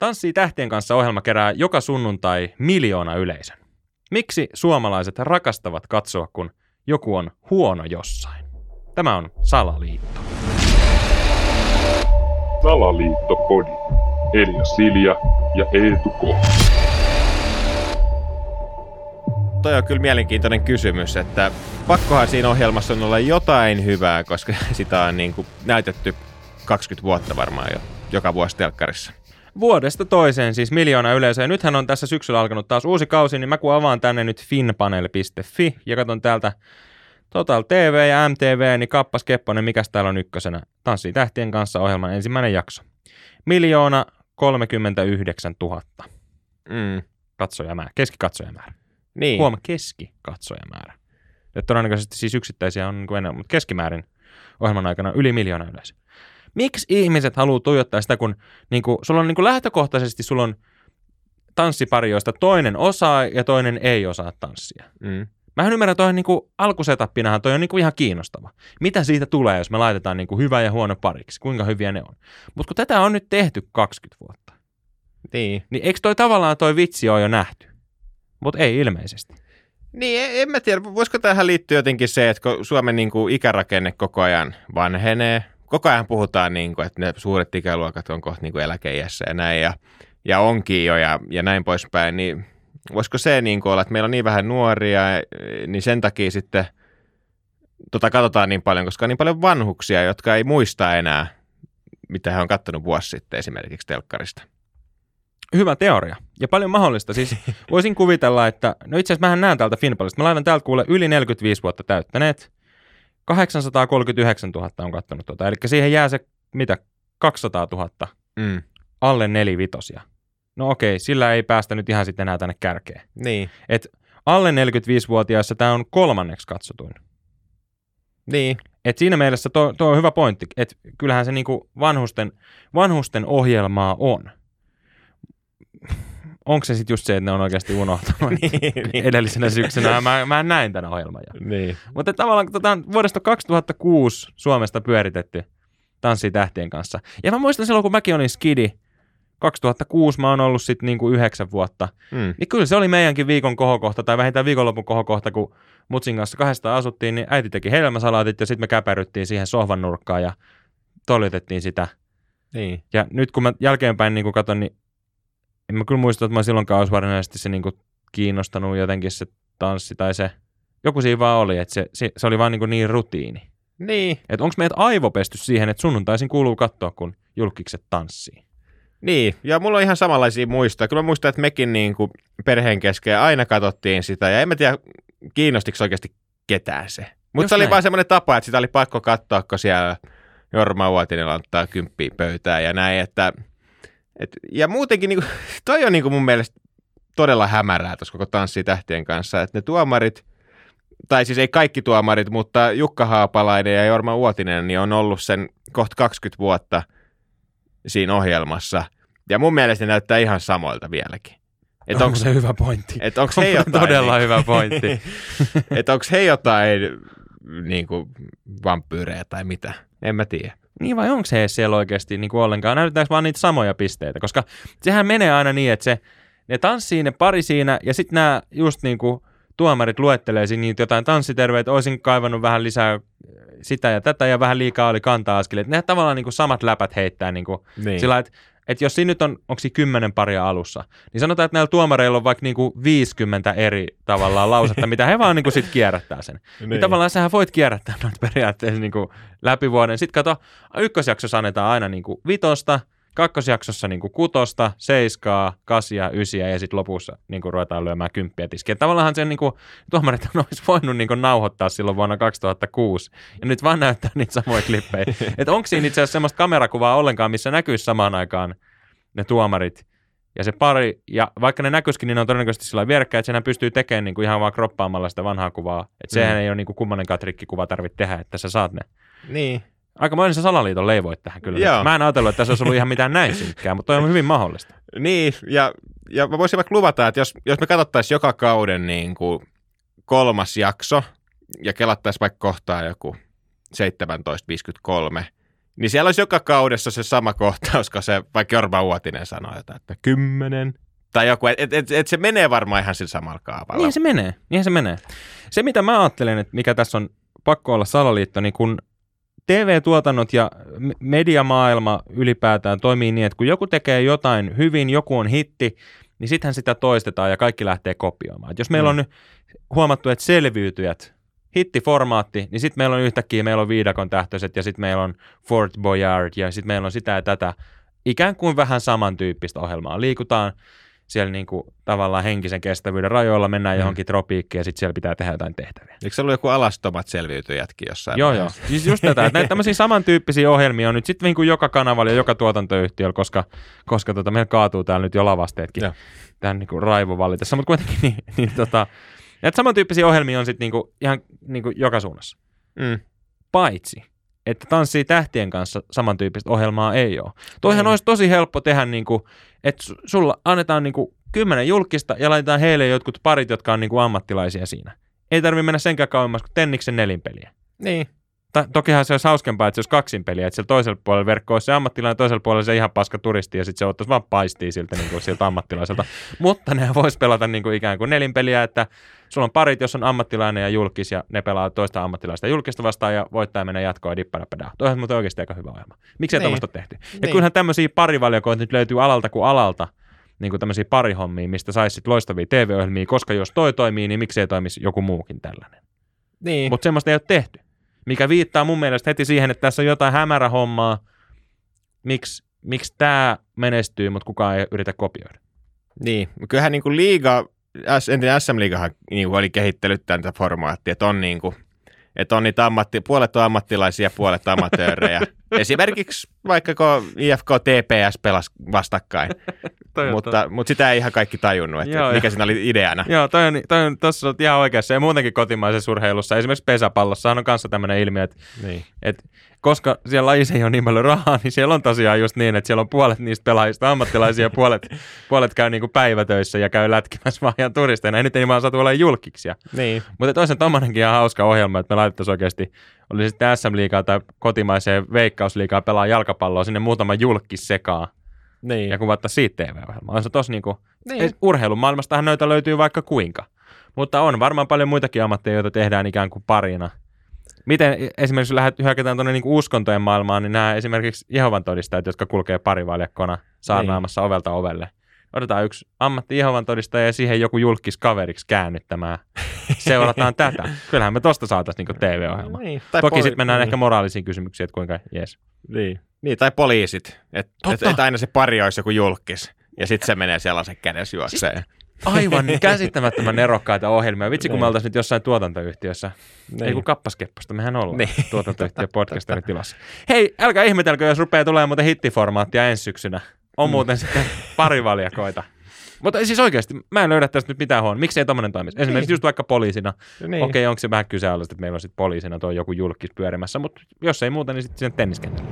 Tanssii tähtien kanssa ohjelma kerää joka sunnuntai miljoona yleisön. Miksi suomalaiset rakastavat katsoa, kun joku on huono jossain? Tämä on Salaliitto. Salaliittopodi. Elia Silja ja Eetu K. Toi on kyllä mielenkiintoinen kysymys, että pakkohan siinä ohjelmassa on olla jotain hyvää, koska sitä on niin kuin näytetty 20 vuotta varmaan jo joka vuosi telkkarissa. Vuodesta toiseen siis miljoona yleisöä. Nythän on tässä syksyllä alkanut taas uusi kausi, niin mä kun avaan tänne nyt finpanel.fi ja katson täältä Total TV ja MTV, niin kappas Kepponen, mikäs täällä on ykkösenä? Tanssii tähtien kanssa ohjelman ensimmäinen jakso. Miljoona 39 000 Mm. katsojamäärä, keskikatsojamäärä. Niin. Huom, keskikatsojamäärä. Ja todennäköisesti siis yksittäisiä on niin enemmän, mutta keskimäärin ohjelman aikana yli miljoona yleisö. Miksi ihmiset haluaa tuijottaa sitä, kun niin kuin, sulla on niin kuin lähtökohtaisesti sulla on tanssipari, joista toinen osaa ja toinen ei osaa tanssia. Mm. Mähän ymmärrän, että toi on niin kuin, alkusetappinahan toi on niin kuin ihan kiinnostava. Mitä siitä tulee, jos me laitetaan niin kuin hyvä ja huono pariksi? Kuinka hyviä ne on? Mutta kun tätä on nyt tehty 20 vuotta, Niin. niin eikö toi tavallaan toi vitsi ole jo nähty? Mutta ei ilmeisesti. Niin, en, en mä tiedä. Voisiko tähän liittyä jotenkin se, että kun Suomen niin kuin ikärakenne koko ajan vanhenee, koko ajan puhutaan, niin kuin, että ne suuret ikäluokat on kohta niin kuin eläkeiässä ja näin, ja, ja onkin jo ja, ja näin poispäin, niin voisiko se niin kuin olla, että meillä on niin vähän nuoria, niin sen takia sitten tota katsotaan niin paljon, koska on niin paljon vanhuksia, jotka ei muista enää, mitä he on kattonut vuosi sitten esimerkiksi telkkarista. Hyvä teoria. Ja paljon mahdollista. Siis voisin kuvitella, että... No itse asiassa mähän näen täältä Finpalista. Mä laitan täältä kuule yli 45 vuotta täyttäneet. 839 000 on kattonut tuota. Eli siihen jää se, mitä, 200 000 Mm. alle nelivitosia. No okei, sillä ei päästä nyt ihan sitten enää tänne kärkeen. Niin, Et alle 45-vuotiaissa tämä on kolmanneksi katsotuin. niin, Et siinä mielessä tuo, tuo on hyvä pointti, että kyllähän se niinku vanhusten, vanhusten ohjelmaa on. Onko se sitten just se, että ne on oikeasti unohtanut Niin. edellisenä syksynä? Mä, mä näin tämän ohjelman jo. niin. Mutta tavallaan kun tota vuodesta 2006 Suomesta pyöritetty Tanssii tähtien kanssa. Ja mä muistan silloin, kun mäkin olin skidi, 2006 mä oon ollut sitten niinku yhdeksän vuotta. Mm. Niin kyllä se oli meidänkin viikon kohokohta, tai vähintään viikonlopun kohokohta, kun Mutsin kanssa kahdesta asuttiin, niin äiti teki helmäsalaatit ja sitten me käpäryttiin siihen sohvan nurkkaan ja toljutettiin sitä. Niin. Ja nyt kun mä jälkeenpäin niin katson, niin en mä kyllä muista, että mä silloinkaan olisi varsinaisesti se niin kiinnostanut jotenkin se tanssi tai se, joku siinä vaan oli, että se, se, se oli vaan niin, niin rutiini. Niin. Että onko meidät aivopesty siihen, että sunnuntaisin kuuluu katsoa, kun julkikset tanssii. Niin, ja mulla on ihan samanlaisia muistoja. Kyllä mä muistan, että mekin niin kuin perheen kesken aina katsottiin sitä, ja en mä tiedä, kiinnostiko oikeasti ketään se. Mutta se oli näin. vaan semmoinen tapa, että sitä oli pakko katsoa, kun siellä Jorma Uotinen laittaa kymppiä pöytään ja näin, että et, ja muutenkin niin kuin, toi on niin kuin mun mielestä todella hämärää tuossa koko Tanssii tähtien kanssa, että ne tuomarit, tai siis ei kaikki tuomarit, mutta Jukka Haapalainen ja Jorma Uotinen niin on ollut sen kohta 20 vuotta siinä ohjelmassa. Ja mun mielestä ne näyttää ihan samoilta vieläkin. Et onko se hyvä pointti? et onko he jotain, Todella hyvä pointti. että onko he jotain niin kuin vampyyrejä tai mitä? En mä tiedä. Niin vai onko se edes siellä oikeasti niin kuin ollenkaan? Näytetäänkö vaan niitä samoja pisteitä? Koska sehän menee aina niin, että se, ne tanssii ne pari siinä ja sitten nämä just niin kuin tuomarit luettelee siinä niitä jotain tanssiterveitä, olisin kaivannut vähän lisää sitä ja tätä ja vähän liikaa oli kanta-askeleet. Ne tavallaan niin kuin samat läpät heittää niin kuin Niin. sillä että että jos siinä nyt on, onko siinä kymmenen paria alussa, niin sanotaan, että näillä tuomareilla on vaikka niinku 50 eri tavallaan lausetta, mitä he vaan niinku sit kierrättää sen. Niin. niin tavallaan sähän voit kierrättää noita periaatteessa niinku läpi vuoden. Sitten kato, ykkösjaksossa annetaan aina niinku vitosta, kakkosjaksossa niinku kutosta, seiskaa, kasia, ysiä ja sitten lopussa niinku ruvetaan lyömään kymppiä tiskiä. Tavallaan sen niinku, tuomarit olisi voinut niinku nauhoittaa silloin vuonna 2006 ja nyt vaan näyttää niitä samoja klippejä. Että onko siinä itse asiassa semmoista kamerakuvaa ollenkaan, missä näkyisi samaan aikaan ne tuomarit ja se pari, ja vaikka ne näkyisikin, niin ne on todennäköisesti sillä vierekkäin, että senhän pystyy tekemään niin kuin ihan vaan kroppaamalla sitä vanhaa kuvaa. Että sehän Mm. ei ole niin kuin kummanenkaan trikkikuva tarvitse tehdä, että sä saat ne. Niin. Aika se salaliiton leivoit tähän kyllä. Joo. Mä en ajatellut, että tässä olisi ollut ihan mitään näin synkkää, mutta toi on hyvin mahdollista. Niin, ja, ja mä voisin vaikka luvata, että jos, jos me katsottaisiin joka kauden niin kuin kolmas jakso ja kelattaisiin vaikka kohtaa joku 17.53 niin siellä olisi joka kaudessa se sama kohtaus, kun se vaikka Jorma Uotinen sanoo jotain, että kymmenen. Tai joku, että et, et, et se menee varmaan ihan sillä samalla kaavalla. Niin se menee, niin se menee. Se mitä mä ajattelen, että mikä tässä on pakko olla salaliitto, niin kun TV-tuotannot ja me- mediamaailma ylipäätään toimii niin, että kun joku tekee jotain hyvin, joku on hitti, niin sittenhän sitä toistetaan ja kaikki lähtee kopioimaan. Et jos meillä Mm. on nyt huomattu, että selviytyjät, hittiformaatti, niin sitten meillä on yhtäkkiä, meillä on viidakon tähtöiset ja sitten meillä on Fort Boyard ja sitten meillä on sitä ja tätä. Ikään kuin vähän samantyyppistä ohjelmaa. Liikutaan siellä niinku tavallaan henkisen kestävyyden rajoilla, mennään Mm. johonkin tropiikkiin ja sitten siellä pitää tehdä jotain tehtäviä. Eikö se ollut joku alastomat selviytyjätkin jossain Joo, joo. Siis just tätä, että näitä tämmöisiä samantyyppisiä ohjelmia on nyt sitten niin kuin joka kanavalla ja joka tuotantoyhtiöllä, koska, koska tota, meillä kaatuu täällä nyt jo lavasteetkin Joo. tämän niin kuin raivon vallitessa, mutta kuitenkin niin, niin tota, näitä samantyyppisiä ohjelmia on sitten niin kuin, ihan niin kuin joka suunnassa. Mm. Paitsi, että Tanssii tähtien kanssa samantyyppistä ohjelmaa ei ole. Toihan Niin. olisi tosi helppo tehdä, niin kuin, että su- sulla annetaan niin kuin kymmenen julkista ja laitetaan heille jotkut parit, jotka on niin kuin ammattilaisia siinä. Ei tarvitse mennä senkään kauemmas kuin Tenniksen nelinpeliä. Niin. Ta- tokihan se olisi hauskempaa, että se olisi kaksin peliä, että siellä toisella puolella verkko olisi se ammattilainen, toisella puolella se ihan paska turisti ja sitten se ottaisi vaan paistia siltä, niin kuin siltä ammattilaiselta. Mutta ne vois pelata niin kuin ikään kuin nelinpeliä, että sulla on parit, jos on ammattilainen ja julkis ja ne pelaa toista ammattilaista julkista vastaan ja voittaa mennä jatkoon ja dipparapadaa. Toihan muuten oikeasti aika hyvä ohjelma. Miksei Niin. tuommoista ole tehty? Ja Niin. kyllähän tämmöisiä parivaliokoita nyt löytyy alalta kuin alalta, niin kuin tämmöisiä parihommia, mistä saisi sit loistavia TV-ohjelmia, koska jos toi toimii, niin miksei toimisi joku muukin tällainen. Niin. Mutta semmoista ei ole tehty. Mikä viittaa mun mielestä heti siihen, että tässä on jotain hämärähommaa, miksi miksi tämä menestyy, mutta kukaan ei yritä kopioida. Niin, kyllähän niin kuin liiga, entinen SM-liigahan niin kuin oli kehittänyt tätä formaattia, että on niin kuin, että on niitä ammatti, puolet on ammattilaisia, puolet amatöörejä. Esimerkiksi vaikka kun IFK TPS pelasi vastakkain, mutta, mutta sitä ei ihan kaikki tajunnut, että Joo, mikä joo. siinä oli ideana. Joo, toi on, toi on, tossa olet ihan oikeassa. Ja muutenkin kotimaisessa urheilussa, esimerkiksi pesäpallossahan on kanssa tämmöinen ilmiö, että, Niin. että koska siellä lajissa ei ole niin paljon rahaa, niin siellä on tosiaan just niin, että siellä on puolet niistä pelaajista ammattilaisia ja puolet, puolet käy niin kuin päivätöissä ja käy lätkimässä vaan ihan turisteina. Ja nyt ei vaan saatu olla julkiksia. niin. Mutta toisen tommonenkin ihan hauska ohjelma, että me laitettaisiin oikeasti, oli sitten SM-liigaa tai kotimaiseen veikkausliigaa pelaa jalkapalloa sinne muutama julkis sekaan Niin. ja kuvatta siitä TV-ohjelmaa. On se tos niinku, Niin. niin. urheilun maailmastahan noita löytyy vaikka kuinka. Mutta on varmaan paljon muitakin ammatteja, joita tehdään ikään kuin parina. Miten esimerkiksi jos lähdet hyökätään tuonne niinku uskontojen maailmaan, niin nämä esimerkiksi Jehovan todistajat, jotka kulkee parivaljakkona saarnaamassa ovelta ovelle. Otetaan yksi ammatti Jehovan todistaja ja siihen joku julkis kaveriksi käännyttämään. Seurataan tätä. Kyllähän me tosta saataisiin niinku TV-ohjelma. Niin. Toki poli- sitten mennään niin. ehkä moraalisiin kysymyksiin, että kuinka jees. Niin. niin, tai poliisit. Että et, et aina se pari olisi joku julkis. Ja sitten se menee sellaisen kädessä juokseen. Aivan niin käsittämättömän nerokkaita ohjelmia. Vitsi, kun Niin. me oltaisiin nyt jossain tuotantoyhtiössä. Niin. Ei kun kappaskepposta, mehän ollaan Niin. niin. tuotantoyhtiö podcasterin tilassa. Hei, älkää ihmetelkö, jos rupeaa tulemaan muuten hittiformaattia ensi syksynä. On Mm. muuten sitten parivaljakoita. Mutta siis oikeasti, mä en löydä tästä nyt mitään huonoa. Miksi ei tommonen toimisi? Esimerkiksi Niin. just vaikka poliisina. niin. Okei, onko se vähän kyseenalaista, että meillä on sitten poliisina tuo joku julkis pyörimässä, mutta jos ei muuta, niin sitten sinne tenniskentälle.